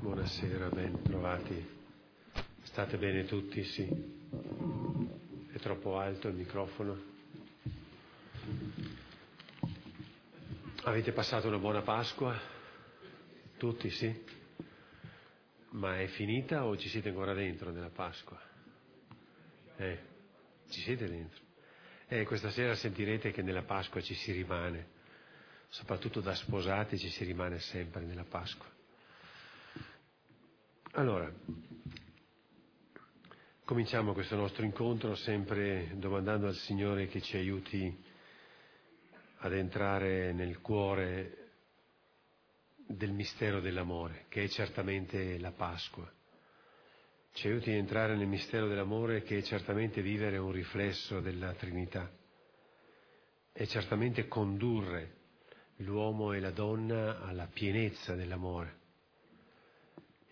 buonasera, ben trovati. State bene tutti, sì? È troppo alto il microfono? Avete passato una buona Pasqua? Tutti, sì? Ma è finita o ci siete ancora dentro nella Pasqua? Eh, ci siete dentro? Eh, questa sera sentirete che nella Pasqua ci si rimane, soprattutto da sposati ci si rimane sempre nella Pasqua. Allora, cominciamo questo nostro incontro sempre domandando al Signore che ci aiuti ad entrare nel cuore del mistero dell'amore, che è certamente la Pasqua. Ci aiuti ad entrare nel mistero dell'amore che è certamente vivere un riflesso della Trinità, è certamente condurre l'uomo e la donna alla pienezza dell'amore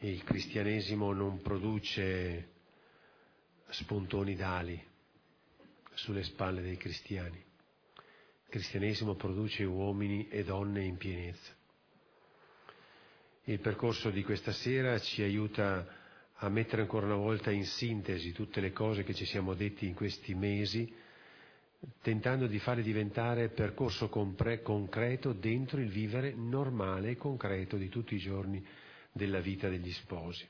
il cristianesimo non produce spuntoni d'ali sulle spalle dei cristiani. Il cristianesimo produce uomini e donne in pienezza. Il percorso di questa sera ci aiuta a mettere ancora una volta in sintesi tutte le cose che ci siamo detti in questi mesi, tentando di fare diventare percorso compre- concreto dentro il vivere normale e concreto di tutti i giorni della vita degli sposi.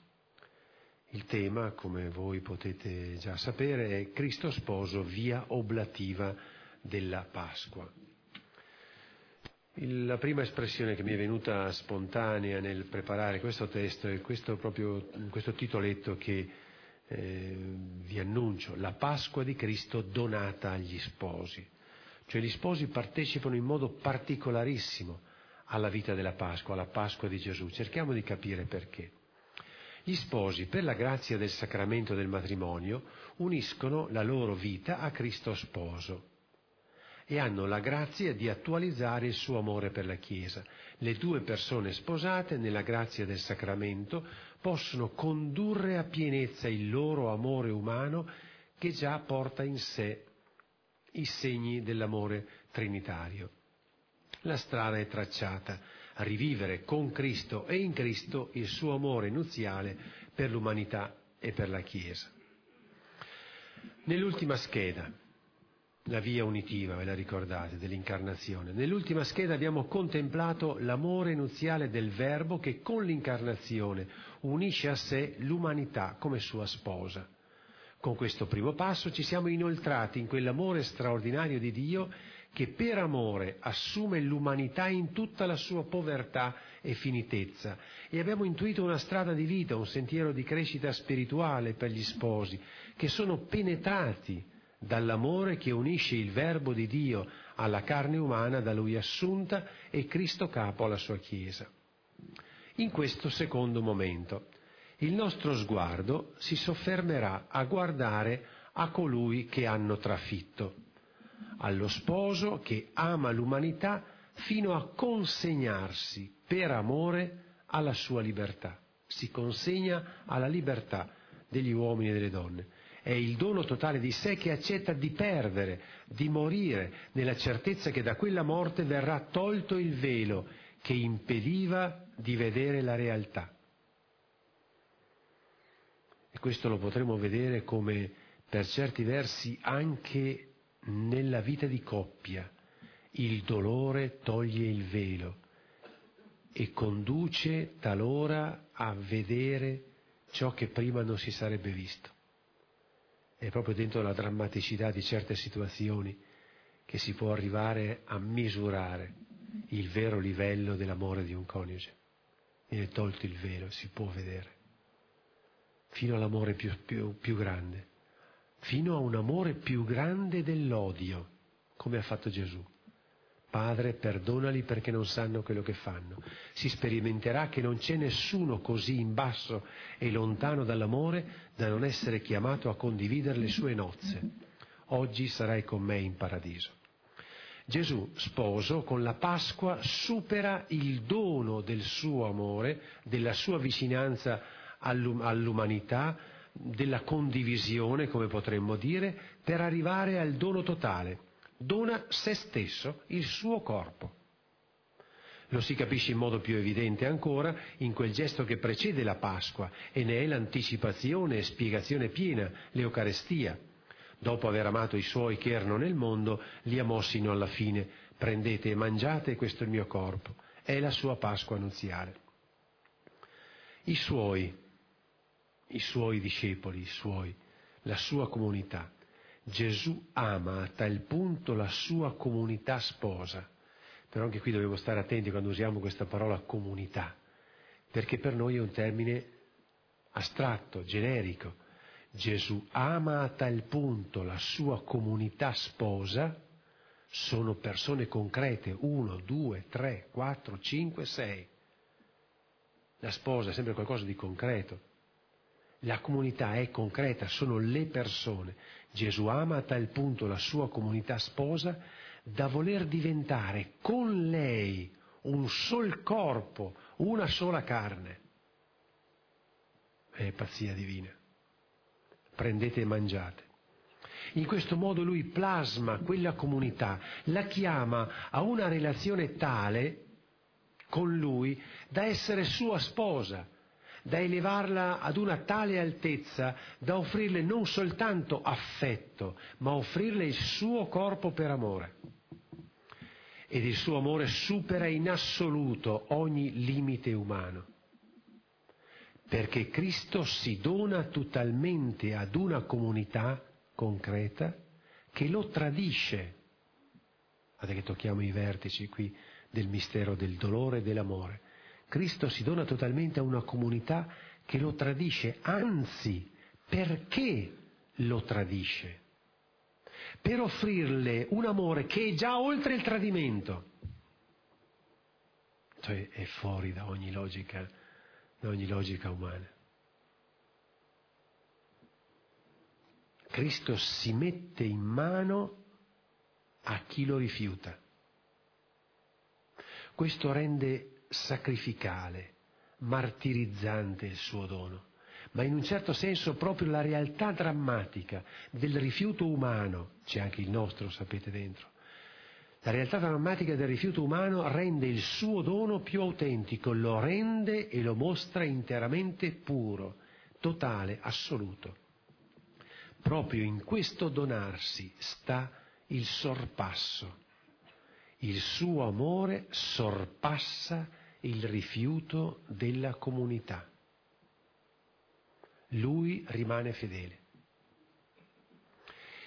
Il tema, come voi potete già sapere, è Cristo sposo via oblativa della Pasqua. La prima espressione che mi è venuta spontanea nel preparare questo testo è questo, proprio, questo titoletto che eh, vi annuncio, la Pasqua di Cristo donata agli sposi. Cioè gli sposi partecipano in modo particolarissimo alla vita della Pasqua, alla Pasqua di Gesù. Cerchiamo di capire perché. Gli sposi, per la grazia del sacramento del matrimonio, uniscono la loro vita a Cristo sposo e hanno la grazia di attualizzare il suo amore per la Chiesa. Le due persone sposate, nella grazia del sacramento, possono condurre a pienezza il loro amore umano che già porta in sé i segni dell'amore trinitario. La strada è tracciata rivivere con Cristo e in Cristo il suo amore nuziale per l'umanità e per la Chiesa. Nell'ultima scheda, la via unitiva, ve la ricordate, dell'incarnazione, nell'ultima scheda abbiamo contemplato l'amore nuziale del Verbo che con l'incarnazione unisce a sé l'umanità come sua sposa. Con questo primo passo ci siamo inoltrati in quell'amore straordinario di Dio che per amore assume l'umanità in tutta la sua povertà e finitezza e abbiamo intuito una strada di vita, un sentiero di crescita spirituale per gli sposi che sono penetrati dall'amore che unisce il Verbo di Dio alla carne umana da Lui assunta e Cristo capo alla sua Chiesa. In questo secondo momento il nostro sguardo si soffermerà a guardare a colui che hanno trafitto, allo sposo che ama l'umanità fino a consegnarsi per amore alla sua libertà. Si consegna alla libertà degli uomini e delle donne. È il dono totale di sé che accetta di perdere, di morire, nella certezza che da quella morte verrà tolto il velo che impediva di vedere la realtà. E questo lo potremo vedere come per certi versi anche nella vita di coppia. Il dolore toglie il velo e conduce talora a vedere ciò che prima non si sarebbe visto. È proprio dentro la drammaticità di certe situazioni che si può arrivare a misurare il vero livello dell'amore di un coniuge. Viene tolto il velo, si può vedere fino all'amore più, più, più grande, fino a un amore più grande dell'odio, come ha fatto Gesù. Padre, perdonali perché non sanno quello che fanno. Si sperimenterà che non c'è nessuno così in basso e lontano dall'amore da non essere chiamato a condividere le sue nozze. Oggi sarai con me in paradiso. Gesù, sposo, con la Pasqua supera il dono del suo amore, della sua vicinanza all'umanità, della condivisione, come potremmo dire, per arrivare al dono totale. Dona se stesso, il suo corpo. Lo si capisce in modo più evidente ancora in quel gesto che precede la Pasqua e ne è l'anticipazione e spiegazione piena, l'Eucarestia. Dopo aver amato i suoi che erano nel mondo, li amò sino alla fine. Prendete e mangiate, questo è il mio corpo. È la sua Pasqua nuziale. I suoi, i suoi discepoli, i suoi, la sua comunità. Gesù ama a tal punto la sua comunità sposa però anche qui dobbiamo stare attenti quando usiamo questa parola comunità, perché per noi è un termine astratto, generico. Gesù ama a tal punto la sua comunità sposa, sono persone concrete, uno, due, tre, quattro, cinque, sei. La sposa è sempre qualcosa di concreto. La comunità è concreta, sono le persone. Gesù ama a tal punto la sua comunità sposa da voler diventare con lei un sol corpo, una sola carne. È pazzia divina. Prendete e mangiate. In questo modo lui plasma quella comunità, la chiama a una relazione tale con lui da essere sua sposa, da elevarla ad una tale altezza da offrirle non soltanto affetto, ma offrirle il suo corpo per amore ed il suo amore supera in assoluto ogni limite umano, perché Cristo si dona totalmente ad una comunità concreta che lo tradisce. Guardate che tocchiamo i vertici qui del mistero del dolore e dell'amore. Cristo si dona totalmente a una comunità che lo tradisce, anzi, perché lo tradisce? per offrirle un amore che è già oltre il tradimento. Cioè è fuori da ogni logica, da ogni logica umana. Cristo si mette in mano a chi lo rifiuta. Questo rende sacrificale, martirizzante il suo dono ma in un certo senso proprio la realtà drammatica del rifiuto umano, c'è anche il nostro, sapete dentro, la realtà drammatica del rifiuto umano rende il suo dono più autentico, lo rende e lo mostra interamente puro, totale, assoluto. Proprio in questo donarsi sta il sorpasso. Il suo amore sorpassa il rifiuto della comunità lui rimane fedele.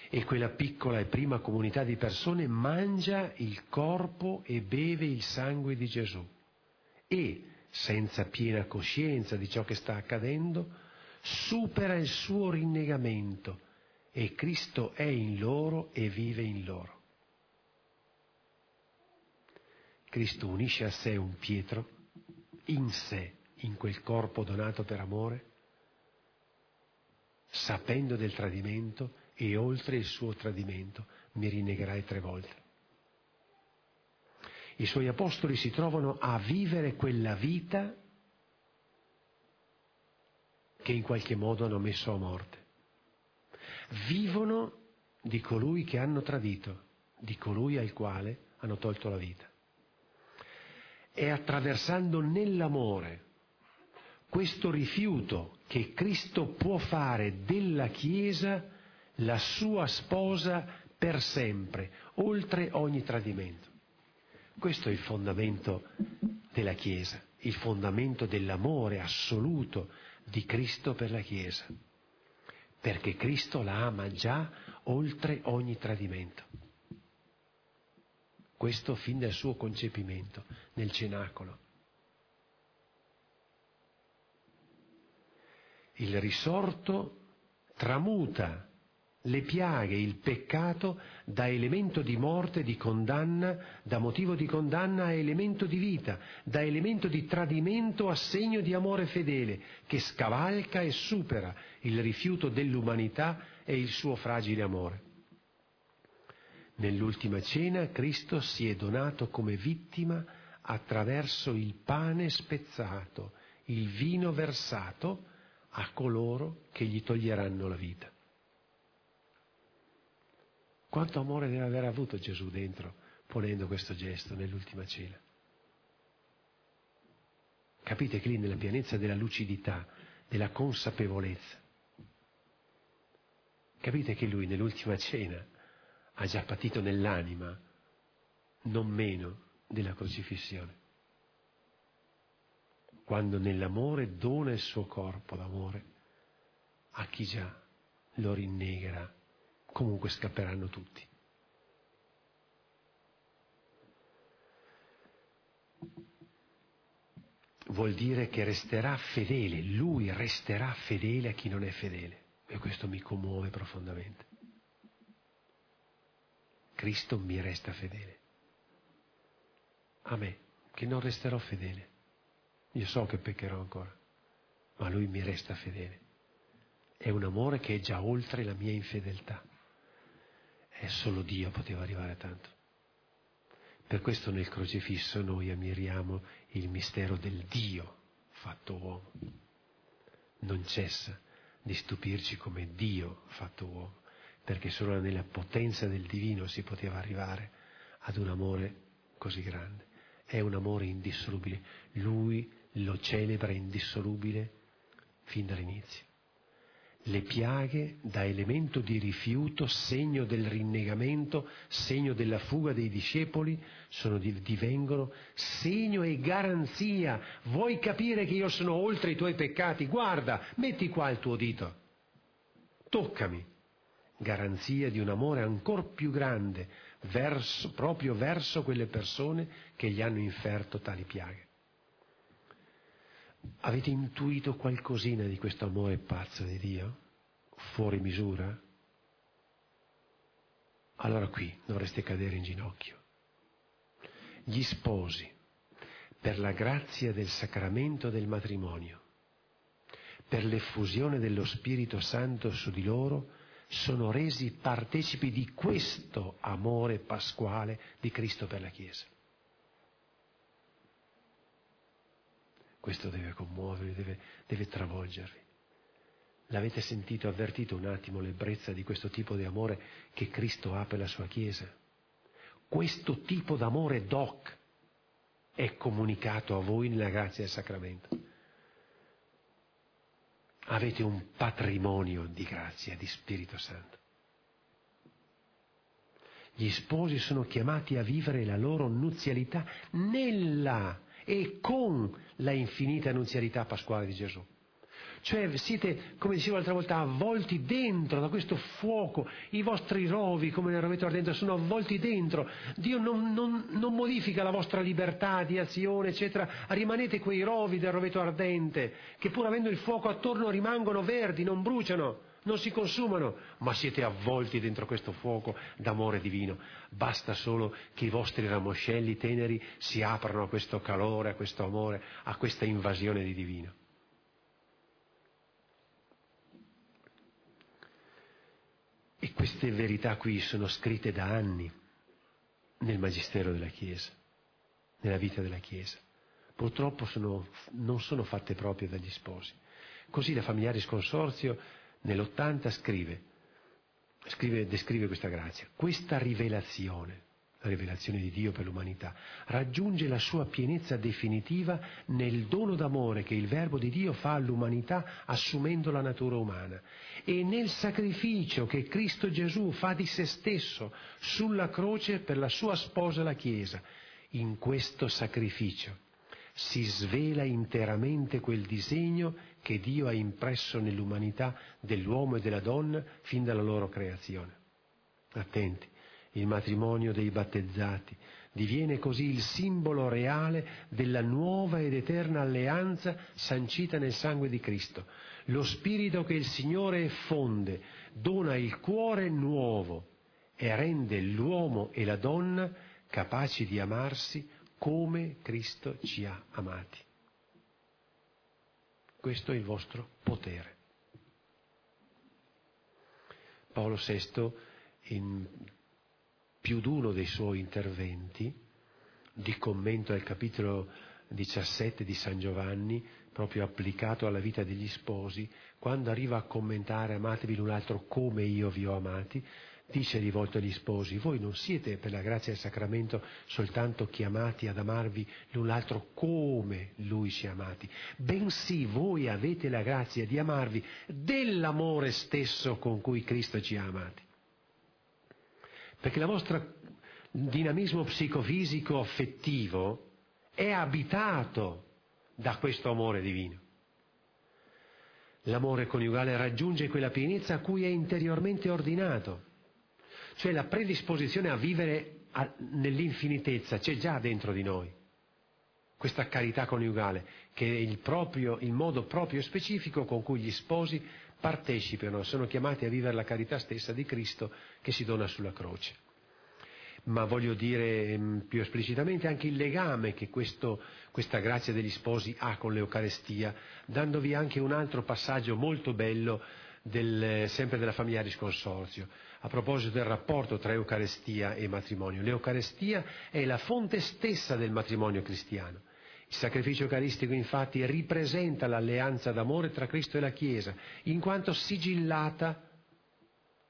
E quella piccola e prima comunità di persone mangia il corpo e beve il sangue di Gesù e, senza piena coscienza di ciò che sta accadendo, supera il suo rinnegamento e Cristo è in loro e vive in loro. Cristo unisce a sé un Pietro, in sé, in quel corpo donato per amore, sapendo del tradimento e oltre il suo tradimento mi rinnegherai tre volte. I suoi apostoli si trovano a vivere quella vita che in qualche modo hanno messo a morte. Vivono di colui che hanno tradito, di colui al quale hanno tolto la vita. E attraversando nell'amore questo rifiuto che Cristo può fare della Chiesa la sua sposa per sempre, oltre ogni tradimento. Questo è il fondamento della Chiesa, il fondamento dell'amore assoluto di Cristo per la Chiesa, perché Cristo la ama già oltre ogni tradimento. Questo fin dal suo concepimento nel cenacolo. il risorto tramuta le piaghe, il peccato da elemento di morte, di condanna, da motivo di condanna a elemento di vita, da elemento di tradimento a segno di amore fedele, che scavalca e supera il rifiuto dell'umanità e il suo fragile amore. Nell'ultima cena Cristo si è donato come vittima attraverso il pane spezzato, il vino versato, a coloro che gli toglieranno la vita. Quanto amore deve aver avuto Gesù dentro ponendo questo gesto nell'ultima cena? Capite che lì nella pienezza della lucidità, della consapevolezza, capite che lui nell'ultima cena ha già patito nell'anima non meno della crocifissione. Quando nell'amore dona il suo corpo d'amore a chi già lo rinnegherà, comunque scapperanno tutti. Vuol dire che resterà fedele, lui resterà fedele a chi non è fedele e questo mi commuove profondamente. Cristo mi resta fedele. A me, che non resterò fedele. Io so che peccherò ancora, ma lui mi resta fedele. È un amore che è già oltre la mia infedeltà. E solo Dio poteva arrivare a tanto. Per questo nel crocifisso noi ammiriamo il mistero del Dio fatto uomo. Non cessa di stupirci come Dio fatto uomo perché solo nella potenza del divino si poteva arrivare ad un amore così grande. È un amore indissolubile. Lui lo celebra indissolubile fin dall'inizio. Le piaghe, da elemento di rifiuto, segno del rinnegamento, segno della fuga dei discepoli, sono, divengono segno e garanzia. Vuoi capire che io sono oltre i tuoi peccati? Guarda, metti qua il tuo dito. Toccami garanzia di un amore ancora più grande verso, proprio verso quelle persone che gli hanno inferto tali piaghe. Avete intuito qualcosina di questo amore pazzo di Dio? Fuori misura? Allora qui dovreste cadere in ginocchio. Gli sposi, per la grazia del sacramento del matrimonio, per l'effusione dello Spirito Santo su di loro, sono resi partecipi di questo amore pasquale di Cristo per la Chiesa. Questo deve commuovervi, deve, deve travolgervi. L'avete sentito, avvertito un attimo l'ebbrezza di questo tipo di amore che Cristo ha per la sua Chiesa? Questo tipo d'amore doc è comunicato a voi nella grazia del sacramento avete un patrimonio di grazia, di Spirito Santo. Gli sposi sono chiamati a vivere la loro nuzialità nella e con la infinita nuzialità pasquale di Gesù. Cioè siete, come dicevo l'altra volta, avvolti dentro da questo fuoco, i vostri rovi come nel rovetto ardente sono avvolti dentro, Dio non, non, non modifica la vostra libertà di azione, eccetera, rimanete quei rovi del rovetto ardente, che pur avendo il fuoco attorno rimangono verdi, non bruciano non si consumano, ma siete avvolti dentro questo fuoco d'amore divino. Basta solo che i vostri ramoscelli teneri si aprano a questo calore, a questo amore, a questa invasione di divino. E queste verità qui sono scritte da anni nel Magistero della Chiesa, nella vita della Chiesa. Purtroppo sono, non sono fatte proprie dagli sposi. Così la Familiaris Consorzio nell'80 scrive, scrive, descrive questa grazia. Questa rivelazione la rivelazione di Dio per l'umanità, raggiunge la sua pienezza definitiva nel dono d'amore che il Verbo di Dio fa all'umanità assumendo la natura umana e nel sacrificio che Cristo Gesù fa di se stesso sulla croce per la sua sposa la Chiesa. In questo sacrificio si svela interamente quel disegno che Dio ha impresso nell'umanità dell'uomo e della donna fin dalla loro creazione. Attenti il matrimonio dei battezzati, diviene così il simbolo reale della nuova ed eterna alleanza sancita nel sangue di Cristo. Lo spirito che il Signore effonde dona il cuore nuovo e rende l'uomo e la donna capaci di amarsi come Cristo ci ha amati. Questo è il vostro potere. Paolo VI in più di uno dei suoi interventi di commento al capitolo 17 di San Giovanni, proprio applicato alla vita degli sposi, quando arriva a commentare amatevi l'un altro come io vi ho amati, dice rivolto agli sposi, voi non siete per la grazia del sacramento soltanto chiamati ad amarvi l'un l'altro come lui ci ha amati, bensì voi avete la grazia di amarvi dell'amore stesso con cui Cristo ci ha amati. Perché il vostro dinamismo psicofisico affettivo è abitato da questo amore divino. L'amore coniugale raggiunge quella pienezza a cui è interiormente ordinato cioè la predisposizione a vivere nell'infinitezza c'è già dentro di noi. Questa carità coniugale, che è il, proprio, il modo proprio e specifico con cui gli sposi partecipano, sono chiamati a vivere la carità stessa di Cristo che si dona sulla croce. Ma voglio dire mm, più esplicitamente anche il legame che questo, questa grazia degli sposi ha con l'Eucarestia, dandovi anche un altro passaggio molto bello del, sempre della famiglia di sconsorzio a proposito del rapporto tra Eucarestia e matrimonio. L'Eucarestia è la fonte stessa del matrimonio cristiano. Il sacrificio eucaristico infatti ripresenta l'alleanza d'amore tra Cristo e la Chiesa, in quanto sigillata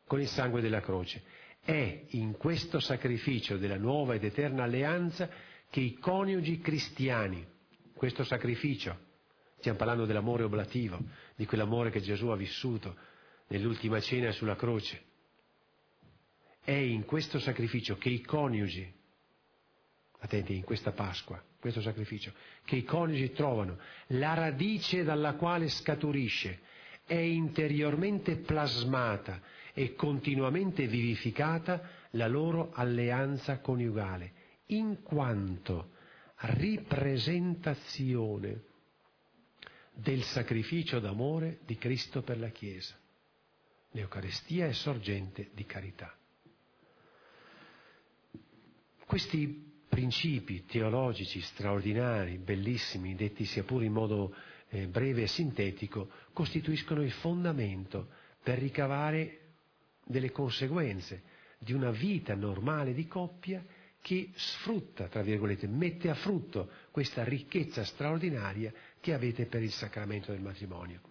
con il sangue della croce. È in questo sacrificio della nuova ed eterna alleanza che i coniugi cristiani, questo sacrificio, stiamo parlando dell'amore oblativo, di quell'amore che Gesù ha vissuto nell'ultima cena sulla croce, è in questo sacrificio che i coniugi, attenti, in questa Pasqua, questo sacrificio, che i coniugi trovano la radice dalla quale scaturisce, è interiormente plasmata e continuamente vivificata la loro alleanza coniugale, in quanto ripresentazione del sacrificio d'amore di Cristo per la Chiesa. L'Eucarestia è sorgente di carità. Questi principi teologici straordinari, bellissimi, detti sia pure in modo eh, breve e sintetico, costituiscono il fondamento per ricavare delle conseguenze di una vita normale di coppia che sfrutta, tra virgolette, mette a frutto questa ricchezza straordinaria che avete per il sacramento del matrimonio.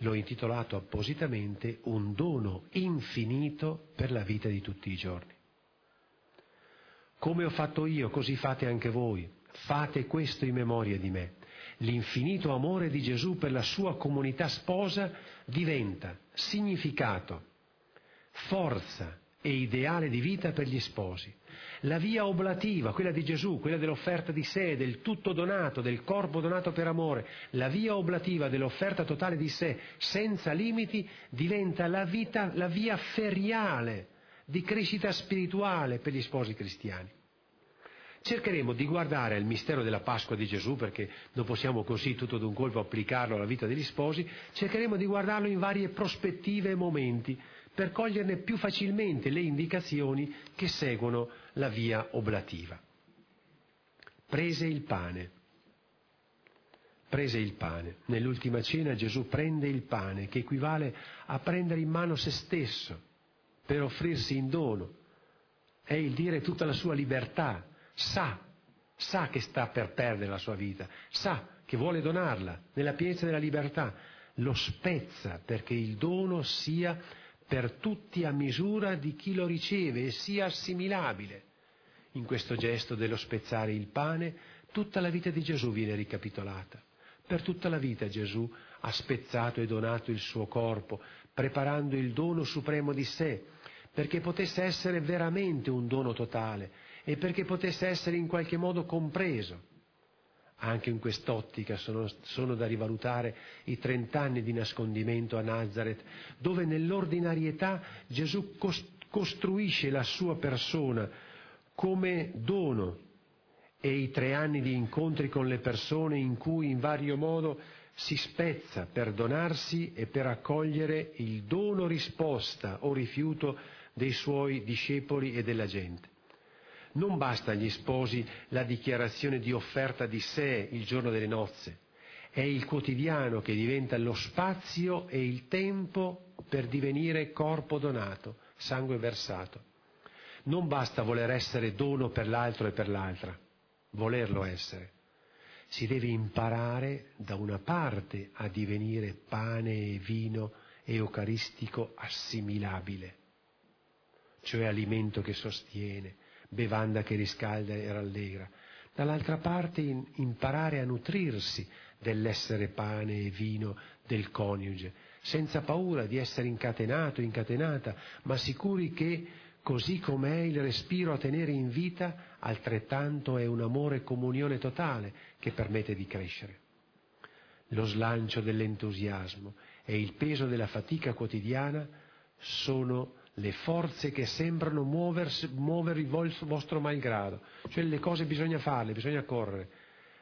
L'ho intitolato appositamente un dono infinito per la vita di tutti i giorni. Come ho fatto io, così fate anche voi. Fate questo in memoria di me. L'infinito amore di Gesù per la sua comunità sposa diventa significato, forza e ideale di vita per gli sposi. La via oblativa, quella di Gesù, quella dell'offerta di sé, del tutto donato, del corpo donato per amore, la via oblativa dell'offerta totale di sé, senza limiti, diventa la, vita, la via feriale di crescita spirituale per gli sposi cristiani. Cercheremo di guardare al mistero della Pasqua di Gesù, perché non possiamo così tutto d'un colpo applicarlo alla vita degli sposi, cercheremo di guardarlo in varie prospettive e momenti, per coglierne più facilmente le indicazioni che seguono la via oblativa. Prese il pane. Prese il pane. Nell'ultima cena Gesù prende il pane, che equivale a prendere in mano se stesso per offrirsi in dono. È il dire tutta la sua libertà. Sa, sa che sta per perdere la sua vita, sa che vuole donarla nella pienezza della libertà. Lo spezza perché il dono sia per tutti a misura di chi lo riceve e sia assimilabile. In questo gesto dello spezzare il pane, tutta la vita di Gesù viene ricapitolata. Per tutta la vita Gesù ha spezzato e donato il suo corpo, preparando il dono supremo di sé, perché potesse essere veramente un dono totale e perché potesse essere in qualche modo compreso. Anche in quest'ottica sono, sono da rivalutare i trent'anni di nascondimento a Nazareth, dove nell'ordinarietà Gesù costruisce la sua persona come dono e i tre anni di incontri con le persone in cui in vario modo si spezza per donarsi e per accogliere il dono risposta o rifiuto dei suoi discepoli e della gente. Non basta agli sposi la dichiarazione di offerta di sé il giorno delle nozze, è il quotidiano che diventa lo spazio e il tempo per divenire corpo donato, sangue versato. Non basta voler essere dono per l'altro e per l'altra, volerlo essere. Si deve imparare da una parte a divenire pane e vino eucaristico assimilabile cioè alimento che sostiene, bevanda che riscalda e rallegra. Dall'altra parte in, imparare a nutrirsi dell'essere pane e vino del coniuge, senza paura di essere incatenato, incatenata, ma sicuri che così com'è il respiro a tenere in vita, altrettanto è un amore comunione totale che permette di crescere. Lo slancio dell'entusiasmo e il peso della fatica quotidiana sono le forze che sembrano muoversi, muovere il vostro malgrado, cioè le cose bisogna farle, bisogna correre,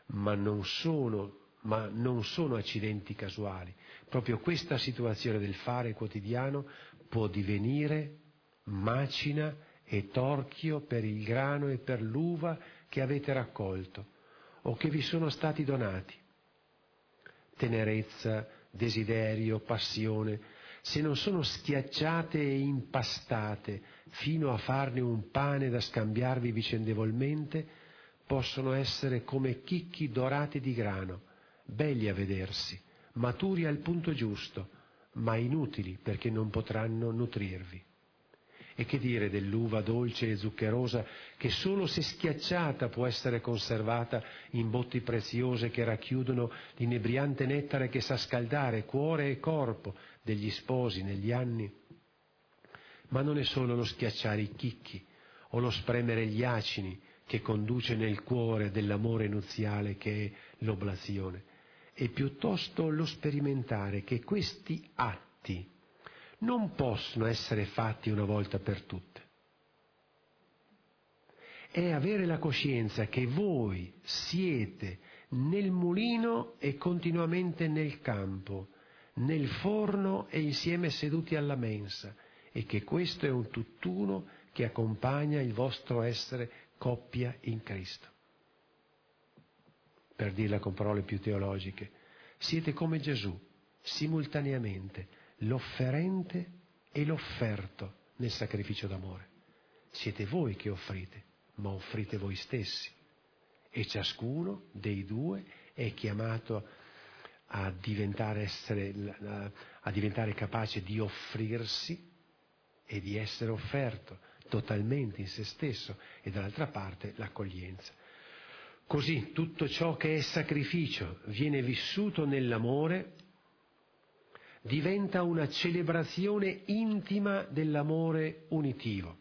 ma non sono, ma non sono accidenti casuali. Proprio questa situazione del fare quotidiano può divenire macina e torchio per il grano e per l'uva che avete raccolto o che vi sono stati donati. Tenerezza, desiderio, passione, se non sono schiacciate e impastate fino a farne un pane da scambiarvi vicendevolmente, possono essere come chicchi dorati di grano, belli a vedersi, maturi al punto giusto, ma inutili perché non potranno nutrirvi. E che dire dell'uva dolce e zuccherosa che solo se schiacciata può essere conservata in botti preziose che racchiudono l'inebriante nettare che sa scaldare cuore e corpo degli sposi negli anni? Ma non è solo lo schiacciare i chicchi o lo spremere gli acini che conduce nel cuore dell'amore nuziale che è l'oblazione, è piuttosto lo sperimentare che questi atti non possono essere fatti una volta per tutte. È avere la coscienza che voi siete nel mulino e continuamente nel campo, nel forno e insieme seduti alla mensa, e che questo è un tutt'uno che accompagna il vostro essere coppia in Cristo. Per dirla con parole più teologiche, siete come Gesù, simultaneamente l'offerente e l'offerto nel sacrificio d'amore. Siete voi che offrite, ma offrite voi stessi. E ciascuno dei due è chiamato a diventare, essere, a diventare capace di offrirsi e di essere offerto totalmente in se stesso e dall'altra parte l'accoglienza. Così tutto ciò che è sacrificio viene vissuto nell'amore diventa una celebrazione intima dell'amore unitivo.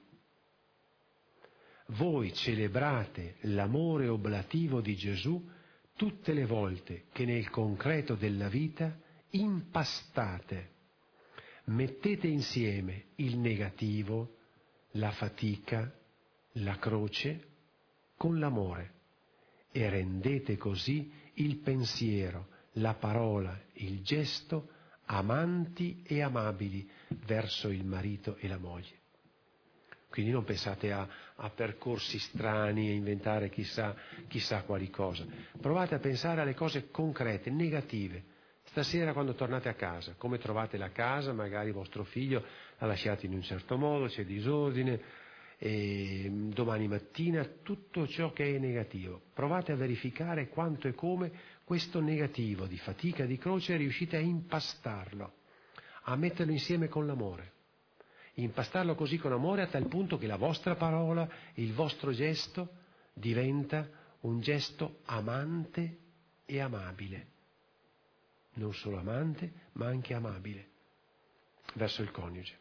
Voi celebrate l'amore oblativo di Gesù tutte le volte che nel concreto della vita impastate, mettete insieme il negativo, la fatica, la croce con l'amore e rendete così il pensiero, la parola, il gesto amanti e amabili verso il marito e la moglie. Quindi non pensate a, a percorsi strani e inventare chissà, chissà quali cose. Provate a pensare alle cose concrete, negative. Stasera quando tornate a casa, come trovate la casa, magari vostro figlio la lasciate in un certo modo, c'è disordine, e domani mattina tutto ciò che è negativo. Provate a verificare quanto e come questo negativo di fatica, di croce, riuscite a impastarlo, a metterlo insieme con l'amore. Impastarlo così con amore a tal punto che la vostra parola, il vostro gesto diventa un gesto amante e amabile. Non solo amante, ma anche amabile verso il coniuge.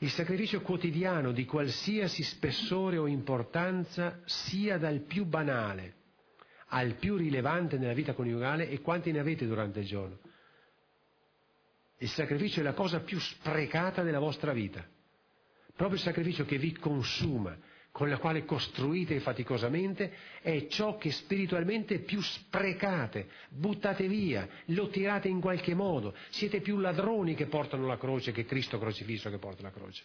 Il sacrificio quotidiano di qualsiasi spessore o importanza, sia dal più banale al più rilevante nella vita coniugale e quanti ne avete durante il giorno. Il sacrificio è la cosa più sprecata della vostra vita, proprio il sacrificio che vi consuma, con la quale costruite faticosamente, è ciò che spiritualmente più sprecate, buttate via, lo tirate in qualche modo, siete più ladroni che portano la croce che Cristo crocifisso che porta la croce.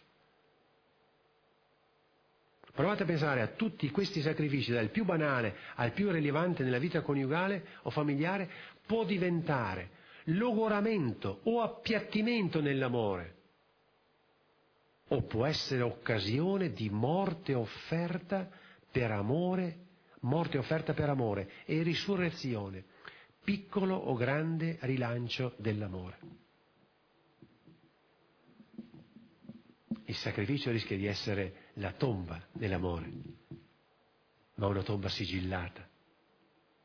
Provate a pensare a tutti questi sacrifici, dal più banale al più rilevante nella vita coniugale o familiare, può diventare logoramento o appiattimento nell'amore, o può essere occasione di morte offerta per amore, morte offerta per amore e risurrezione, piccolo o grande rilancio dell'amore. il sacrificio rischia di essere la tomba dell'amore, ma una tomba sigillata,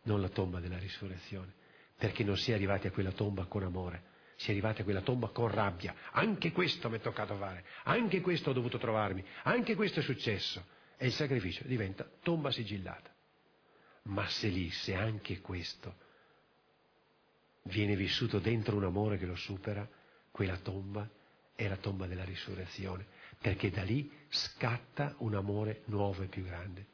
non la tomba della risurrezione, perché non si è arrivati a quella tomba con amore, si è arrivati a quella tomba con rabbia. Anche questo mi è toccato fare, anche questo ho dovuto trovarmi, anche questo è successo. E il sacrificio diventa tomba sigillata. Ma se lì, se anche questo viene vissuto dentro un amore che lo supera, quella tomba è la tomba della risurrezione, perché da lì scatta un amore nuovo e più grande.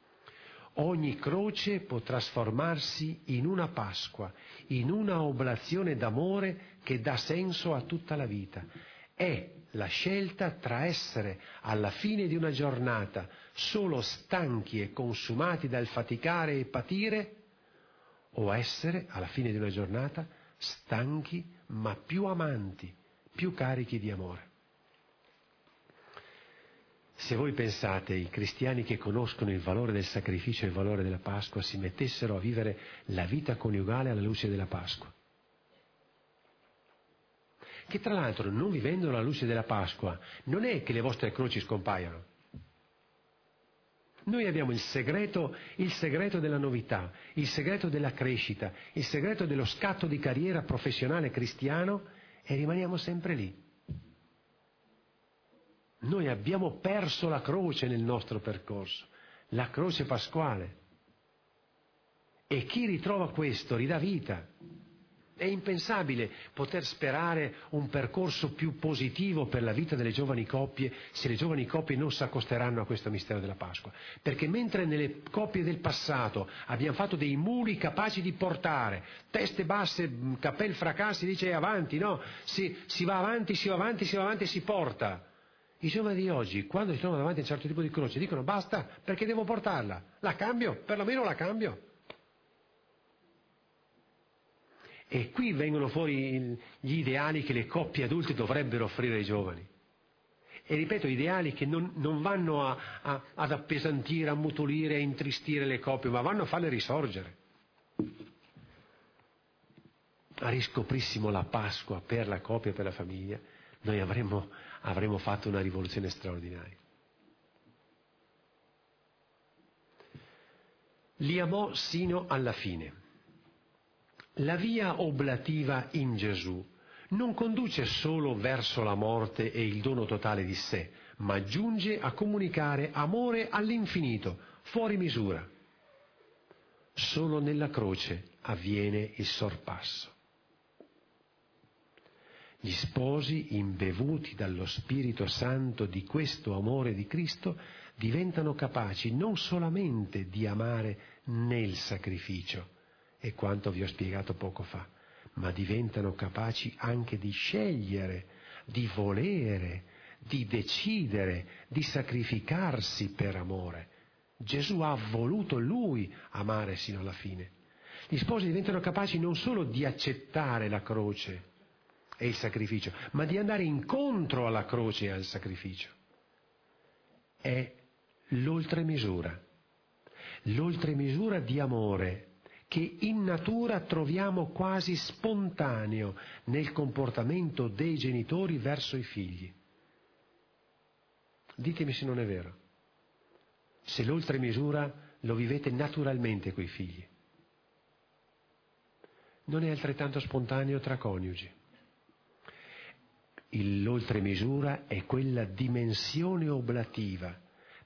Ogni croce può trasformarsi in una Pasqua, in una oblazione d'amore che dà senso a tutta la vita. È la scelta tra essere alla fine di una giornata solo stanchi e consumati dal faticare e patire o essere alla fine di una giornata stanchi ma più amanti, più carichi di amore. Se voi pensate i cristiani che conoscono il valore del sacrificio e il valore della Pasqua si mettessero a vivere la vita coniugale alla luce della Pasqua, che tra l'altro non vivendo alla luce della Pasqua non è che le vostre croci scompaiono. Noi abbiamo il segreto, il segreto della novità, il segreto della crescita, il segreto dello scatto di carriera professionale cristiano e rimaniamo sempre lì. Noi abbiamo perso la croce nel nostro percorso, la croce pasquale. E chi ritrova questo ridà vita. È impensabile poter sperare un percorso più positivo per la vita delle giovani coppie se le giovani coppie non si accosteranno a questo mistero della Pasqua. Perché mentre nelle coppie del passato abbiamo fatto dei muli capaci di portare, teste basse, capelli fracassi, dice avanti, no? Si, si va avanti, si va avanti, si va avanti e si porta. I giovani di oggi, quando si trovano davanti a un certo tipo di croce, dicono basta, perché devo portarla? La cambio, perlomeno la cambio. E qui vengono fuori gli ideali che le coppie adulte dovrebbero offrire ai giovani. E ripeto, ideali che non, non vanno a, a, ad appesantire, a mutolire, a intristire le coppie, ma vanno a farle risorgere. A riscoprissimo la Pasqua per la coppia e per la famiglia, noi avremmo avremmo fatto una rivoluzione straordinaria. Li amò sino alla fine. La via oblativa in Gesù non conduce solo verso la morte e il dono totale di sé, ma giunge a comunicare amore all'infinito, fuori misura. Solo nella croce avviene il sorpasso. Gli sposi, imbevuti dallo Spirito Santo di questo amore di Cristo, diventano capaci non solamente di amare nel sacrificio, e quanto vi ho spiegato poco fa, ma diventano capaci anche di scegliere, di volere, di decidere, di sacrificarsi per amore. Gesù ha voluto lui amare sino alla fine. Gli sposi diventano capaci non solo di accettare la croce, e il sacrificio, ma di andare incontro alla croce e al sacrificio. È l'oltremisura, l'oltremisura di amore che in natura troviamo quasi spontaneo nel comportamento dei genitori verso i figli. Ditemi se non è vero. Se l'oltremisura lo vivete naturalmente coi figli. Non è altrettanto spontaneo tra coniugi l'oltremisura è quella dimensione oblativa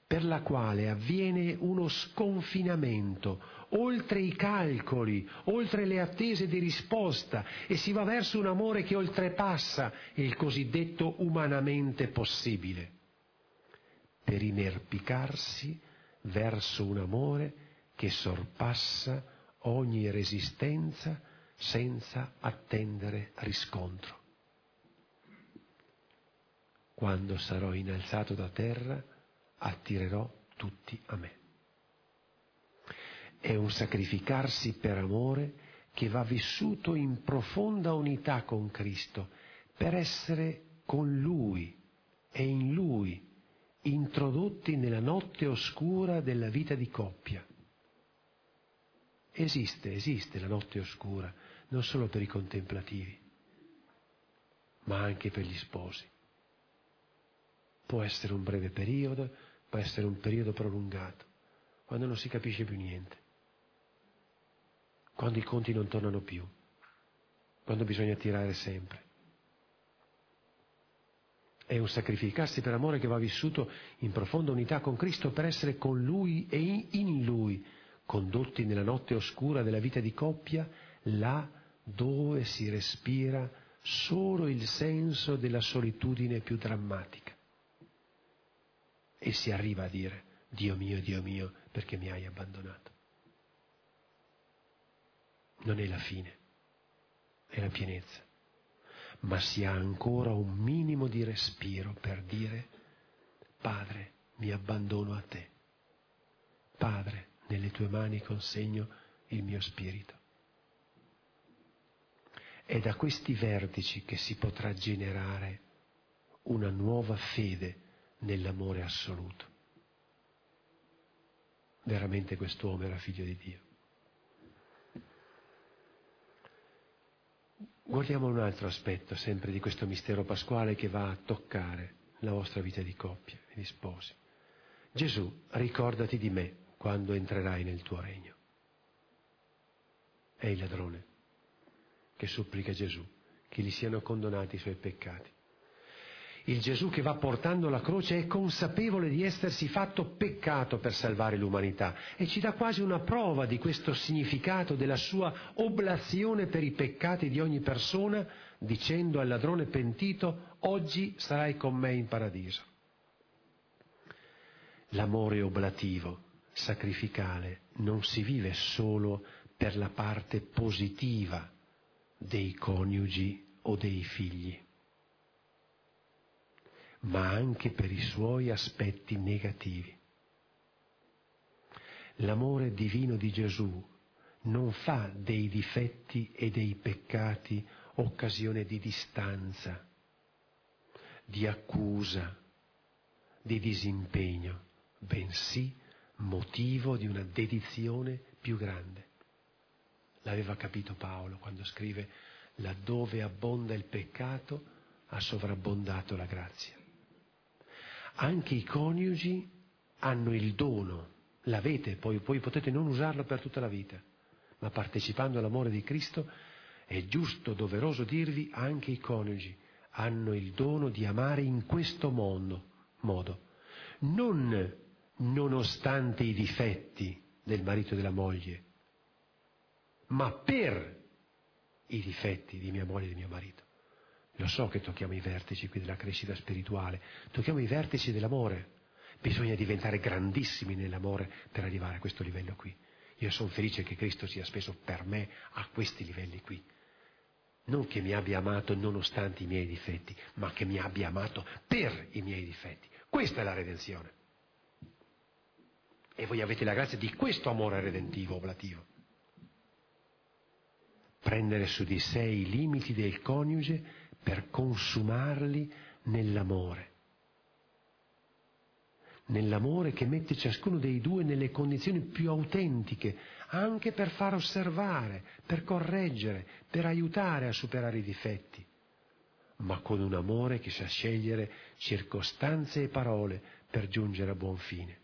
per la quale avviene uno sconfinamento oltre i calcoli, oltre le attese di risposta e si va verso un amore che oltrepassa il cosiddetto umanamente possibile, per inerpicarsi verso un amore che sorpassa ogni resistenza senza attendere riscontro. Quando sarò innalzato da terra, attirerò tutti a me. È un sacrificarsi per amore che va vissuto in profonda unità con Cristo, per essere con Lui e in Lui, introdotti nella notte oscura della vita di coppia. Esiste, esiste la notte oscura, non solo per i contemplativi, ma anche per gli sposi Può essere un breve periodo, può essere un periodo prolungato, quando non si capisce più niente, quando i conti non tornano più, quando bisogna tirare sempre. È un sacrificarsi per amore che va vissuto in profonda unità con Cristo per essere con Lui e in Lui, condotti nella notte oscura della vita di coppia, là dove si respira solo il senso della solitudine più drammatica. E si arriva a dire, Dio mio, Dio mio, perché mi hai abbandonato. Non è la fine, è la pienezza ma si ha ancora un minimo di respiro per dire, Padre, mi abbandono a te. Padre, nelle tue mani consegno il mio spirito. È da questi vertici che si potrà generare una nuova fede nell'amore assoluto. Veramente quest'uomo era figlio di Dio. Guardiamo un altro aspetto sempre di questo mistero pasquale che va a toccare la vostra vita di coppia e di sposi. Gesù, ricordati di me quando entrerai nel tuo regno. È il ladrone che supplica Gesù che gli siano condonati i suoi peccati. Il Gesù che va portando la croce è consapevole di essersi fatto peccato per salvare l'umanità e ci dà quasi una prova di questo significato della sua oblazione per i peccati di ogni persona, dicendo al ladrone pentito, oggi sarai con me in paradiso. L'amore oblativo, sacrificale, non si vive solo per la parte positiva dei coniugi o dei figli ma anche per i suoi aspetti negativi. L'amore divino di Gesù non fa dei difetti e dei peccati occasione di distanza, di accusa, di disimpegno, bensì motivo di una dedizione più grande. L'aveva capito Paolo quando scrive laddove abbonda il peccato ha sovrabbondato la grazia anche i coniugi hanno il dono, l'avete, poi, poi potete non usarlo per tutta la vita, ma partecipando all'amore di Cristo è giusto, doveroso dirvi, anche i coniugi hanno il dono di amare in questo mondo, modo, non nonostante i difetti del marito e della moglie, ma per i difetti di mia moglie e di mio marito. Lo so che tocchiamo i vertici qui della crescita spirituale, tocchiamo i vertici dell'amore. Bisogna diventare grandissimi nell'amore per arrivare a questo livello qui. Io sono felice che Cristo sia speso per me a questi livelli qui. Non che mi abbia amato nonostante i miei difetti, ma che mi abbia amato per i miei difetti. Questa è la redenzione. E voi avete la grazia di questo amore redentivo, oblativo. Prendere su di sé i limiti del coniuge per consumarli nell'amore. Nell'amore che mette ciascuno dei due nelle condizioni più autentiche, anche per far osservare, per correggere, per aiutare a superare i difetti, ma con un amore che sa scegliere circostanze e parole per giungere a buon fine.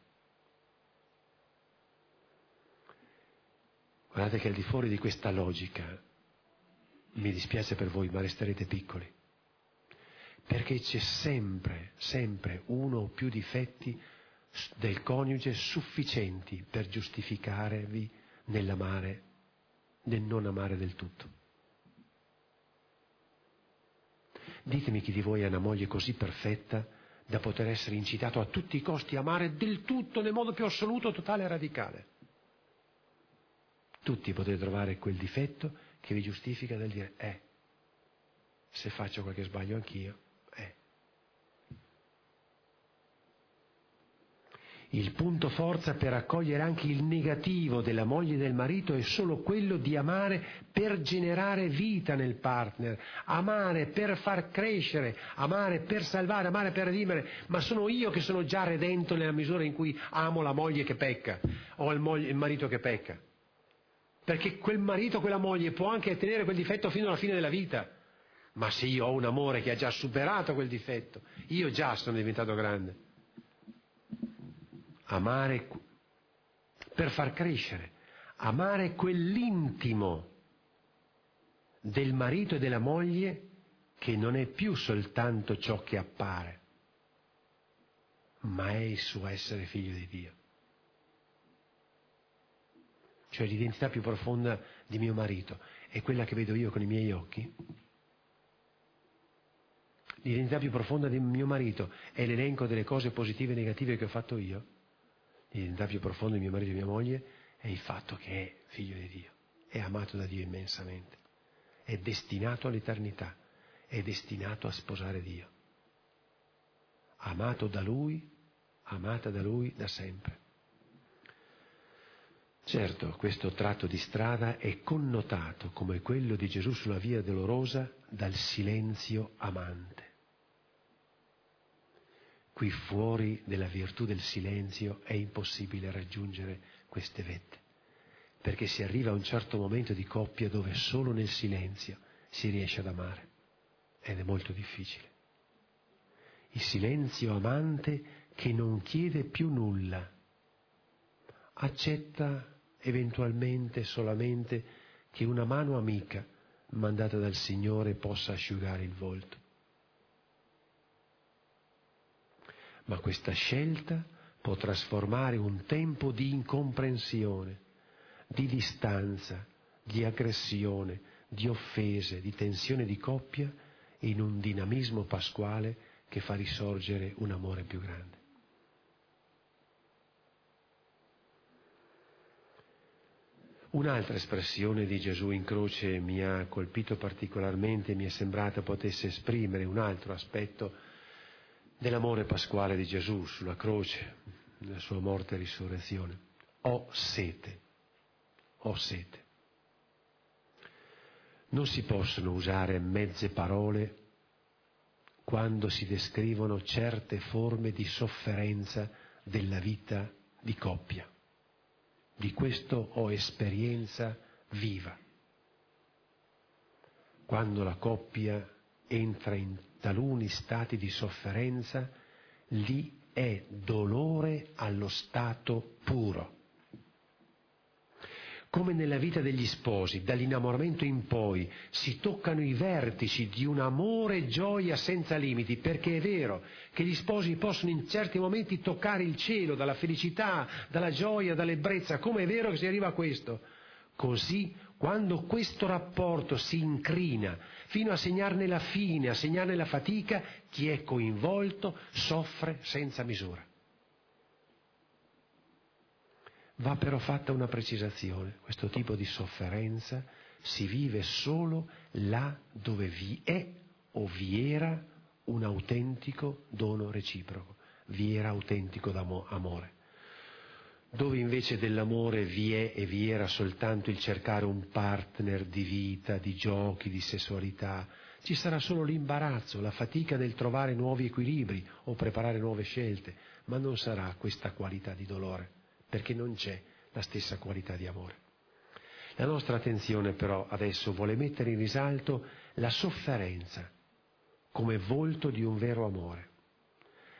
Guardate che al di fuori di questa logica mi dispiace per voi, ma resterete piccoli. Perché c'è sempre, sempre uno o più difetti del coniuge sufficienti per giustificarvi nell'amare, nel non amare del tutto. Ditemi chi di voi ha una moglie così perfetta da poter essere incitato a tutti i costi a amare del tutto nel modo più assoluto, totale e radicale. Tutti potete trovare quel difetto che vi giustifica nel dire, eh, se faccio qualche sbaglio anch'io, eh. Il punto forza per accogliere anche il negativo della moglie e del marito è solo quello di amare per generare vita nel partner, amare per far crescere, amare per salvare, amare per redimere, ma sono io che sono già redento nella misura in cui amo la moglie che pecca o il, marito che pecca perché quel marito, quella moglie può anche tenere quel difetto fino alla fine della vita, Ma se io ho un amore che ha già superato quel difetto, io già sono diventato grande. Amare per far crescere, amare quell'intimo del marito e della moglie che non è più soltanto ciò che appare, ma è il suo essere figlio di Dio. Cioè l'identità più profonda di mio marito è quella che vedo io con i miei occhi. L'identità più profonda di mio marito è l'elenco delle cose positive e negative che ho fatto io. L'identità più profonda di mio marito e mia moglie è il fatto che è figlio di Dio, è amato da Dio immensamente, è destinato all'eternità, è destinato a sposare Dio. Amato da Lui, amata da Lui da sempre. Certo, questo tratto di strada è connotato come quello di Gesù sulla via dolorosa dal silenzio amante. Qui fuori della virtù del silenzio è impossibile raggiungere queste vette, perché si arriva a un certo momento di coppia dove solo nel silenzio si riesce ad amare ed è molto difficile. Il silenzio amante che non chiede più nulla, accetta eventualmente solamente che una mano amica mandata dal Signore possa asciugare il volto. Ma questa scelta può trasformare un tempo di incomprensione, di distanza, di aggressione, di offese, di tensione di coppia in un dinamismo pasquale che fa risorgere un amore più grande. Un'altra espressione di Gesù in croce mi ha colpito particolarmente, mi è sembrata potesse esprimere un altro aspetto dell'amore pasquale di Gesù sulla croce, nella sua morte e risurrezione. Ho sete, ho sete. Non si possono usare mezze parole quando si descrivono certe forme di sofferenza della vita di coppia. Di questo ho esperienza viva. Quando la coppia entra in taluni stati di sofferenza, lì è dolore allo stato puro come nella vita degli sposi, dall'innamoramento in poi, si toccano i vertici di un amore e gioia senza limiti, perché è vero che gli sposi possono in certi momenti toccare il cielo dalla felicità, dalla gioia, dall'ebbrezza, come è vero che si arriva a questo. Così, quando questo rapporto si incrina fino a segnarne la fine, a segnarne la fatica, chi è coinvolto soffre senza misura. Va però fatta una precisazione, questo tipo di sofferenza si vive solo là dove vi è o vi era un autentico dono reciproco, vi era autentico amore. Dove invece dell'amore vi è e vi era soltanto il cercare un partner di vita, di giochi, di sessualità, ci sarà solo l'imbarazzo, la fatica nel trovare nuovi equilibri o preparare nuove scelte, ma non sarà questa qualità di dolore perché non c'è la stessa qualità di amore. La nostra attenzione però adesso vuole mettere in risalto la sofferenza come volto di un vero amore.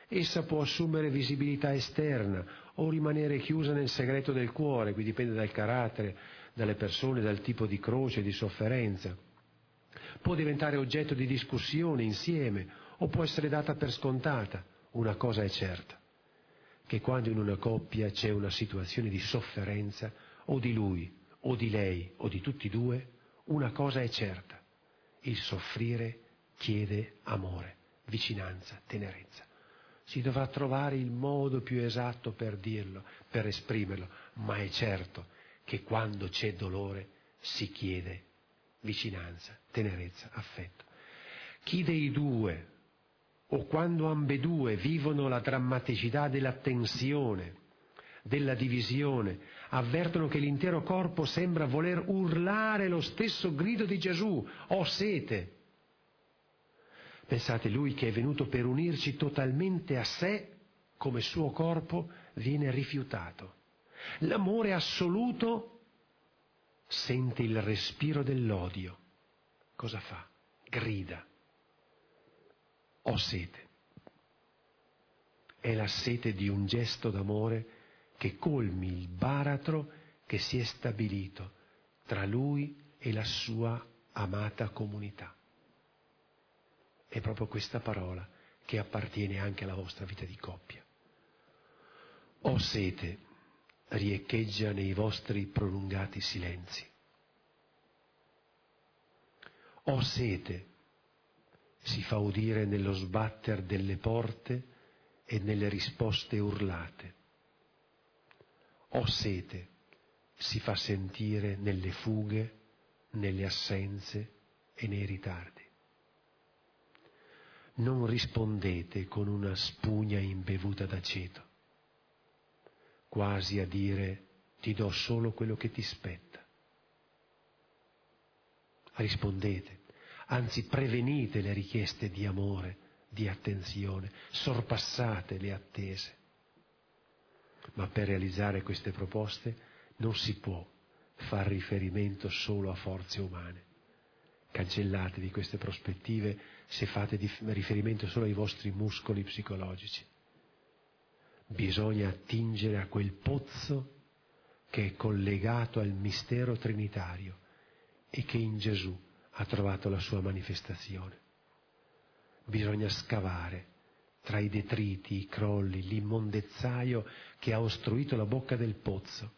Essa può assumere visibilità esterna o rimanere chiusa nel segreto del cuore, qui dipende dal carattere, dalle persone, dal tipo di croce, di sofferenza. Può diventare oggetto di discussione insieme o può essere data per scontata. Una cosa è certa, che quando in una coppia c'è una situazione di sofferenza, o di lui, o di lei, o di tutti e due, una cosa è certa, il soffrire chiede amore, vicinanza, tenerezza. Si dovrà trovare il modo più esatto per dirlo, per esprimerlo, ma è certo che quando c'è dolore si chiede vicinanza, tenerezza, affetto. Chi dei due o quando ambedue vivono la drammaticità della tensione, della divisione, avvertono che l'intero corpo sembra voler urlare lo stesso grido di Gesù, ho sete. Pensate, lui che è venuto per unirci totalmente a sé, come suo corpo, viene rifiutato. L'amore assoluto sente il respiro dell'odio. Cosa fa? grida, ho sete. È la sete di un gesto d'amore che colmi il baratro che si è stabilito tra lui e la sua amata comunità. È proprio questa parola che appartiene anche alla vostra vita di coppia. Ho sete, riecheggia nei vostri prolungati silenzi. Ho sete, si fa udire nello sbatter delle porte e nelle risposte urlate. Ho sete, si fa sentire nelle fughe, nelle assenze e nei ritardi. Non rispondete con una spugna imbevuta d'aceto, quasi a dire ti do solo quello che ti spetta. Rispondete, anzi prevenite le richieste di amore, di attenzione, sorpassate le attese. Ma per realizzare queste proposte non si può far riferimento solo a forze umane. Cancellatevi queste prospettive se fate riferimento solo ai vostri muscoli psicologici. Bisogna attingere a quel pozzo che è collegato al mistero trinitario e che in Gesù ha trovato la sua manifestazione. Bisogna scavare tra i detriti, i crolli, l'immondezzaio che ha ostruito la bocca del pozzo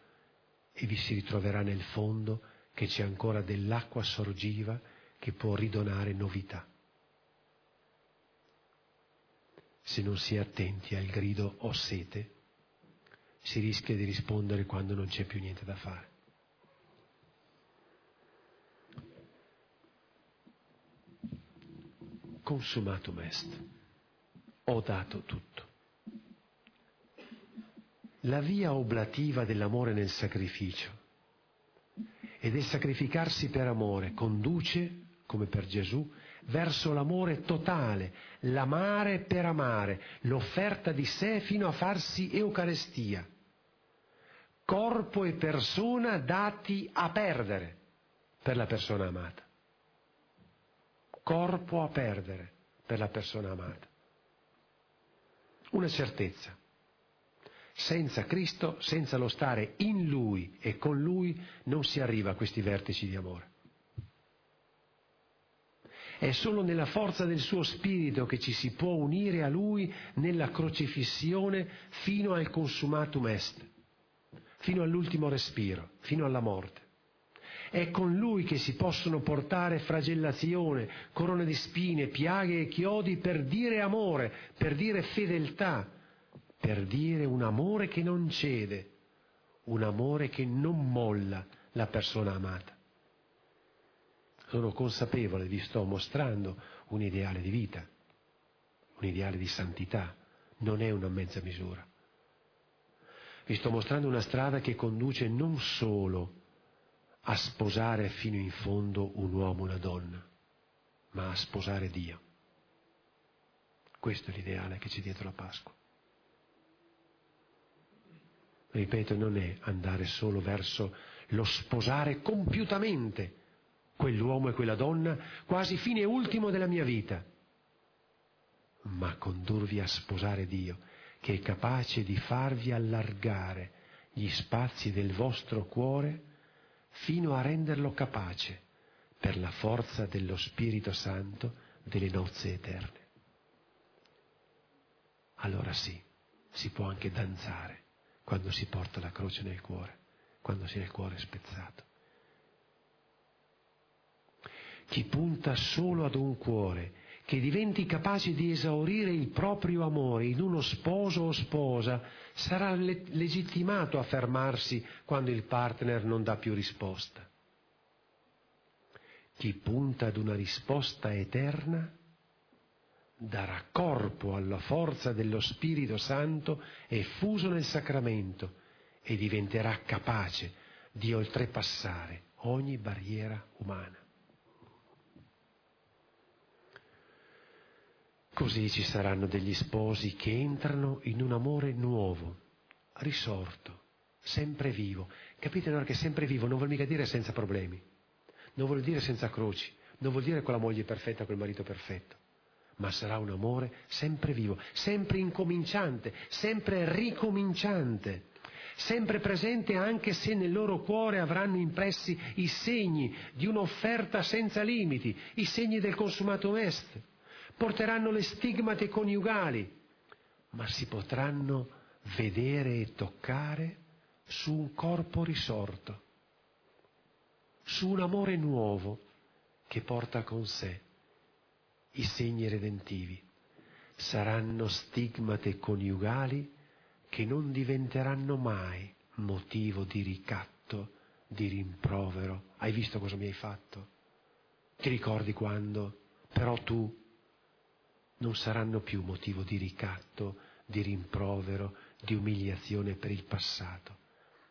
e vi si ritroverà nel fondo che c'è ancora dell'acqua sorgiva che può ridonare novità. Se non si è attenti al grido ho sete, si rischia di rispondere quando non c'è più niente da fare. Consumatum est, ho dato tutto. La via oblativa dell'amore nel sacrificio e del sacrificarsi per amore conduce, come per Gesù, verso l'amore totale, l'amare per amare, l'offerta di sé fino a farsi Eucarestia, corpo e persona dati a perdere per la persona amata. Corpo a perdere per la persona amata. Una certezza senza Cristo, senza lo stare in Lui e con Lui, non si arriva a questi vertici di amore. È solo nella forza del suo spirito che ci si può unire a Lui nella crocifissione fino al consumatum est, fino all'ultimo respiro, fino alla morte. È con Lui che si possono portare flagellazione, corone di spine, piaghe e chiodi per dire amore, per dire fedeltà, per dire un amore che non cede, un amore che non molla la persona amata. Sono consapevole, vi sto mostrando un ideale di vita, un ideale di santità, non è una mezza misura. Vi sto mostrando una strada che conduce non solo a sposare fino in fondo un uomo una donna, ma a sposare Dio. Questo è l'ideale che c'è dietro la Pasqua ripeto, non è andare solo verso lo sposare compiutamente quell'uomo e quella donna, quasi fine ultimo della mia vita, ma condurvi a sposare Dio, che è capace di farvi allargare gli spazi del vostro cuore fino a renderlo capace, per la forza dello Spirito Santo, delle nozze eterne. Allora sì, si può anche danzare quando si porta la croce nel cuore, quando si ha il cuore spezzato. Chi punta solo ad un cuore, che diventi capace di esaurire il proprio amore in uno sposo o sposa, sarà le- legittimato a fermarsi quando il partner non dà più risposta. Chi punta ad una risposta eterna darà corpo alla forza dello Spirito Santo effuso nel sacramento e diventerà capace di oltrepassare ogni barriera umana. Così ci saranno degli sposi che entrano in un amore nuovo, risorto, sempre vivo. Capite allora che sempre vivo non vuol mica dire senza problemi, non vuol dire senza croci, non vuol dire con la moglie perfetta, col marito perfetto, ma sarà un amore sempre vivo, sempre incominciante, sempre ricominciante, sempre presente anche se nel loro cuore avranno impressi i segni di un'offerta senza limiti, i segni del consumato est, porteranno le stigmate coniugali, ma si potranno vedere e toccare su un corpo risorto, su un amore nuovo che porta con sé i segni redentivi. Saranno stigmate coniugali che non diventeranno mai motivo di ricatto, di rimprovero. Hai visto cosa mi hai fatto? Ti ricordi quando? Però tu non saranno più motivo di ricatto, di rimprovero, di umiliazione per il passato,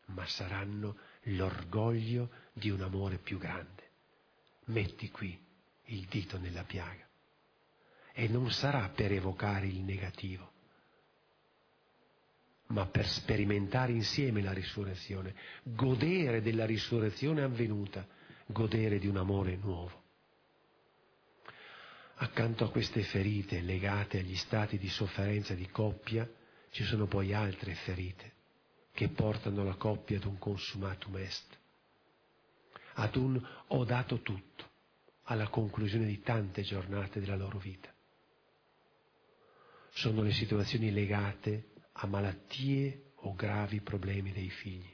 ma saranno l'orgoglio di un amore più grande. Metti qui il dito nella piaga. E non sarà per evocare il negativo, ma per sperimentare insieme la risurrezione, godere della risurrezione avvenuta, godere di un amore nuovo. Accanto a queste ferite legate agli stati di sofferenza di coppia, ci sono poi altre ferite che portano la coppia ad un consumatum est, ad un ho dato tutto, alla conclusione di tante giornate della loro vita. Sono le situazioni legate a malattie o gravi problemi dei figli.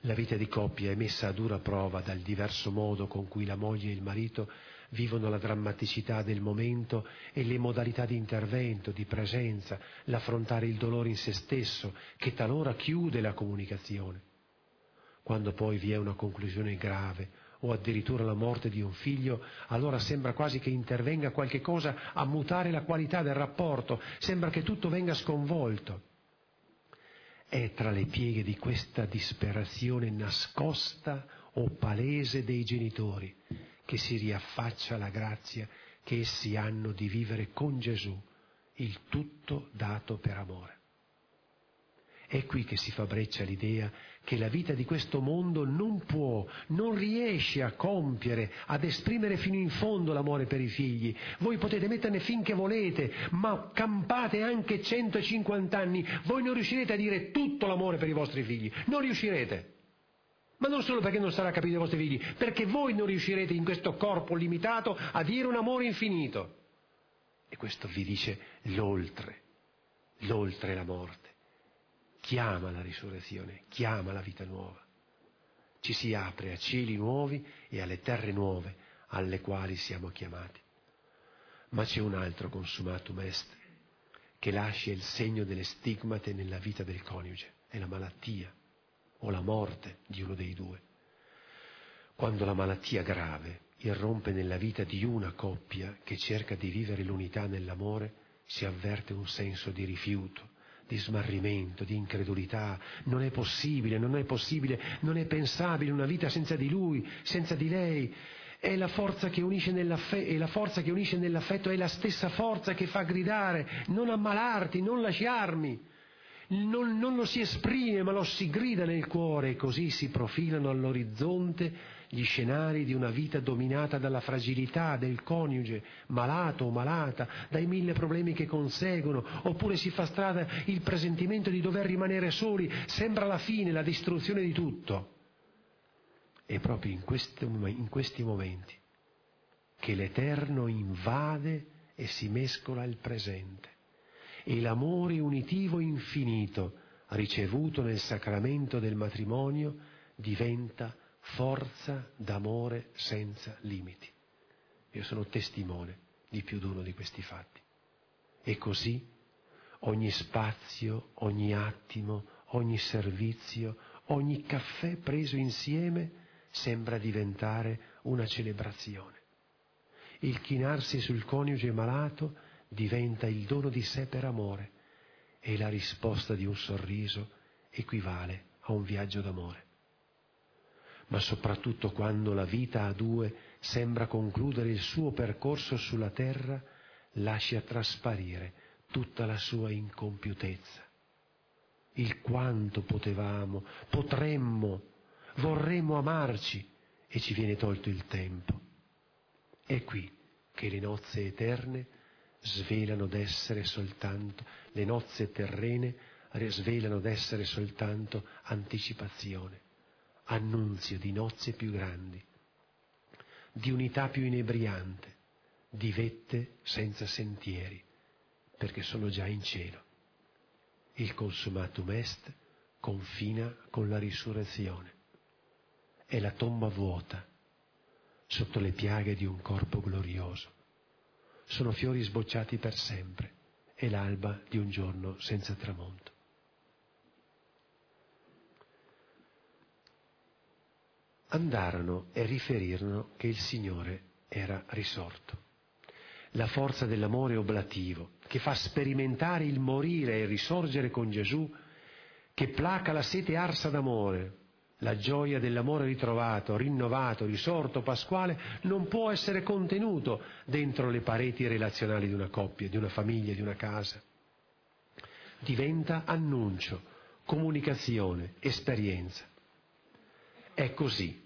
La vita di coppia è messa a dura prova dal diverso modo con cui la moglie e il marito vivono la drammaticità del momento e le modalità di intervento, di presenza, l'affrontare il dolore in se stesso, che talora chiude la comunicazione. Quando poi vi è una conclusione grave o addirittura la morte di un figlio, allora sembra quasi che intervenga qualche cosa a mutare la qualità del rapporto, sembra che tutto venga sconvolto. È tra le pieghe di questa disperazione nascosta o palese dei genitori che si riaffaccia la grazia che essi hanno di vivere con Gesù, il tutto dato per amore. È qui che si fa breccia l'idea che la vita di questo mondo non può, non riesce a compiere, ad esprimere fino in fondo l'amore per i figli. Voi potete metterne finché volete, ma campate anche 150 anni, voi non riuscirete a dire tutto l'amore per i vostri figli, non riuscirete. Ma non solo perché non sarà capito ai vostri figli, perché voi non riuscirete in questo corpo limitato a dire un amore infinito. E questo vi dice l'oltre, l'oltre la morte. Chiama la risurrezione, chiama la vita nuova. Ci si apre a cieli nuovi e alle terre nuove alle quali siamo chiamati. Ma c'è un altro consumatum est che lascia il segno delle stigmate nella vita del coniuge, è la malattia o la morte di uno dei due. Quando la malattia grave irrompe nella vita di una coppia che cerca di vivere l'unità nell'amore, si avverte un senso di rifiuto, di smarrimento, di incredulità. Non è possibile, non è possibile, non è pensabile una vita senza di lui, senza di lei. È la forza che unisce nell'affetto, e la forza che unisce nell'affetto è la stessa forza che fa gridare non ammalarti, non lasciarmi non, non lo si esprime ma lo si grida nel cuore e così si profilano all'orizzonte gli scenari di una vita dominata dalla fragilità del coniuge, malato o malata, dai mille problemi che conseguono, oppure si fa strada il presentimento di dover rimanere soli, sembra la fine, la distruzione di tutto. È proprio in questi, in questi momenti che l'Eterno invade e si mescola il presente e l'amore unitivo infinito ricevuto nel sacramento del matrimonio diventa forza d'amore senza limiti. Io sono testimone di più di uno di questi fatti. E così ogni spazio, ogni attimo, ogni servizio, ogni caffè preso insieme sembra diventare una celebrazione. Il chinarsi sul coniuge malato diventa il dono di sé per amore e la risposta di un sorriso equivale a un viaggio d'amore. Ma soprattutto quando la vita a due sembra concludere il suo percorso sulla terra, lascia trasparire tutta la sua incompiutezza. Il quanto potevamo, potremmo, vorremmo amarci e ci viene tolto il tempo. È qui che le nozze eterne svelano d'essere soltanto, le nozze terrene svelano d'essere soltanto anticipazione, annunzio di nozze più grandi, di unità più inebriante, di vette senza sentieri, perché sono già in cielo. Il consumatum est confina con la risurrezione. È la tomba vuota, sotto le piaghe di un corpo glorioso. Sono fiori sbocciati per sempre. È l'alba di un giorno senza tramonto. Andarono e riferirono che il Signore era risorto. La forza dell'amore oblativo, che fa sperimentare il morire e il risorgere con Gesù, che placa la sete arsa d'amore, la gioia dell'amore ritrovato, rinnovato, risorto, pasquale, non può essere contenuto dentro le pareti relazionali di una coppia, di una famiglia, di una casa. Diventa annuncio, comunicazione, esperienza. È così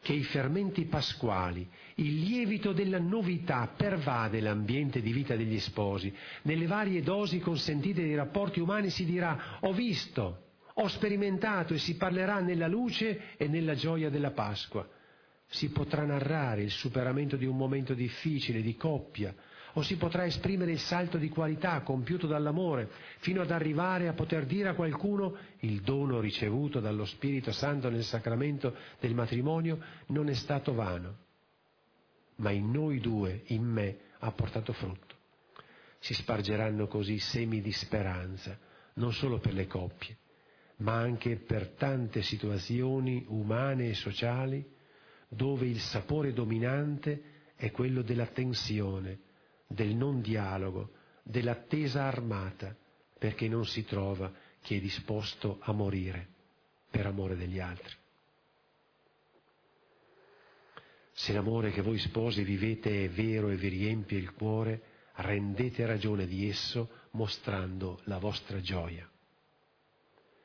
che i fermenti pasquali, il lievito della novità pervade l'ambiente di vita degli sposi. Nelle varie dosi consentite dei rapporti umani si dirà ho visto, ho sperimentato e si parlerà nella luce e nella gioia della Pasqua. Si potrà narrare il superamento di un momento difficile, di coppia, o si potrà esprimere il salto di qualità compiuto dall'amore, fino ad arrivare a poter dire a qualcuno il dono ricevuto dallo Spirito Santo nel sacramento del matrimonio non è stato vano, ma in noi due, in me, ha portato frutto. Si spargeranno così semi di speranza, non solo per le coppie, ma anche per tante situazioni umane e sociali dove il sapore dominante è quello della tensione, del non dialogo, dell'attesa armata, perché non si trova chi è disposto a morire per amore degli altri. Se l'amore che voi sposi vivete è vero e vi riempie il cuore, rendete ragione di esso mostrando la vostra gioia.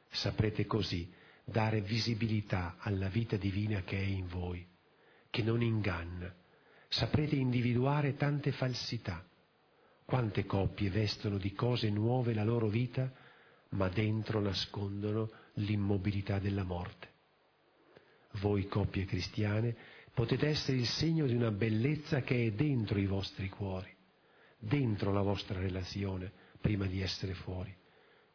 Saprete così dare visibilità alla vita divina che è in voi, che non inganna. Saprete individuare tante falsità. Quante coppie vestono di cose nuove la loro vita, ma dentro nascondono l'immobilità della morte. Voi coppie cristiane potete essere il segno di una bellezza che è dentro i vostri cuori, dentro la vostra relazione, prima di essere fuori.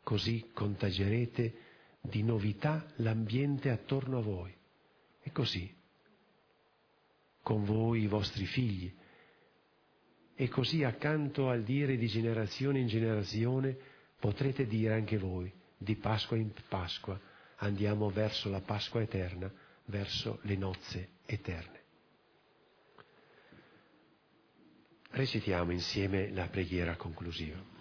Così contagerete di novità l'ambiente attorno a voi. E così, con voi i vostri figli. E così accanto al dire di generazione in generazione potrete dire anche voi, di Pasqua in Pasqua, andiamo verso la Pasqua eterna, verso le nozze eterne. Recitiamo insieme la preghiera conclusiva.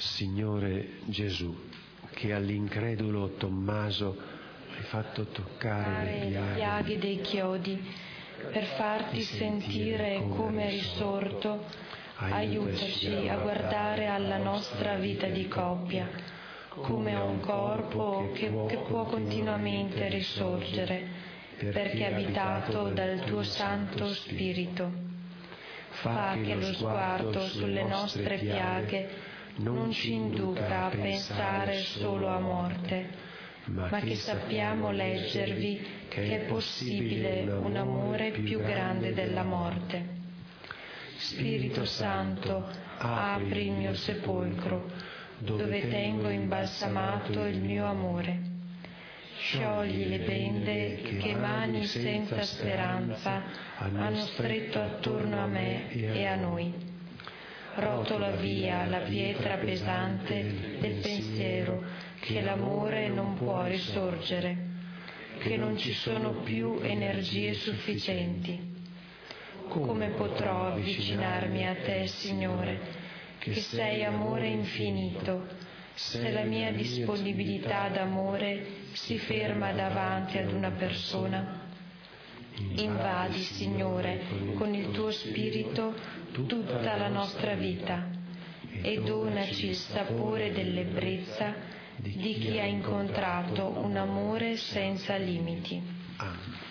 Signore Gesù, che all'incredulo Tommaso hai fatto toccare le piaghe dei chiodi per farti sentire come risorto, aiutaci a guardare alla nostra vita di coppia come a un corpo che, che può continuamente risorgere perché è abitato dal tuo Santo Spirito. Fa che lo sguardo sulle nostre piaghe non ci induca a pensare solo a morte, ma che sappiamo leggervi che è possibile un amore più grande della morte. Spirito Santo, apri il mio sepolcro, dove tengo imbalsamato il mio amore. Sciogli le bende che mani senza speranza hanno stretto attorno a me e a noi rotola via la pietra pesante del pensiero che l'amore non può risorgere, che non ci sono più energie sufficienti. Come potrò avvicinarmi a te, Signore, che sei amore infinito, se la mia disponibilità d'amore si ferma davanti ad una persona? Invadi, Signore, con il tuo spirito tutta la nostra vita e donaci il sapore dell'ebbrezza di chi ha incontrato un amore senza limiti. Amen.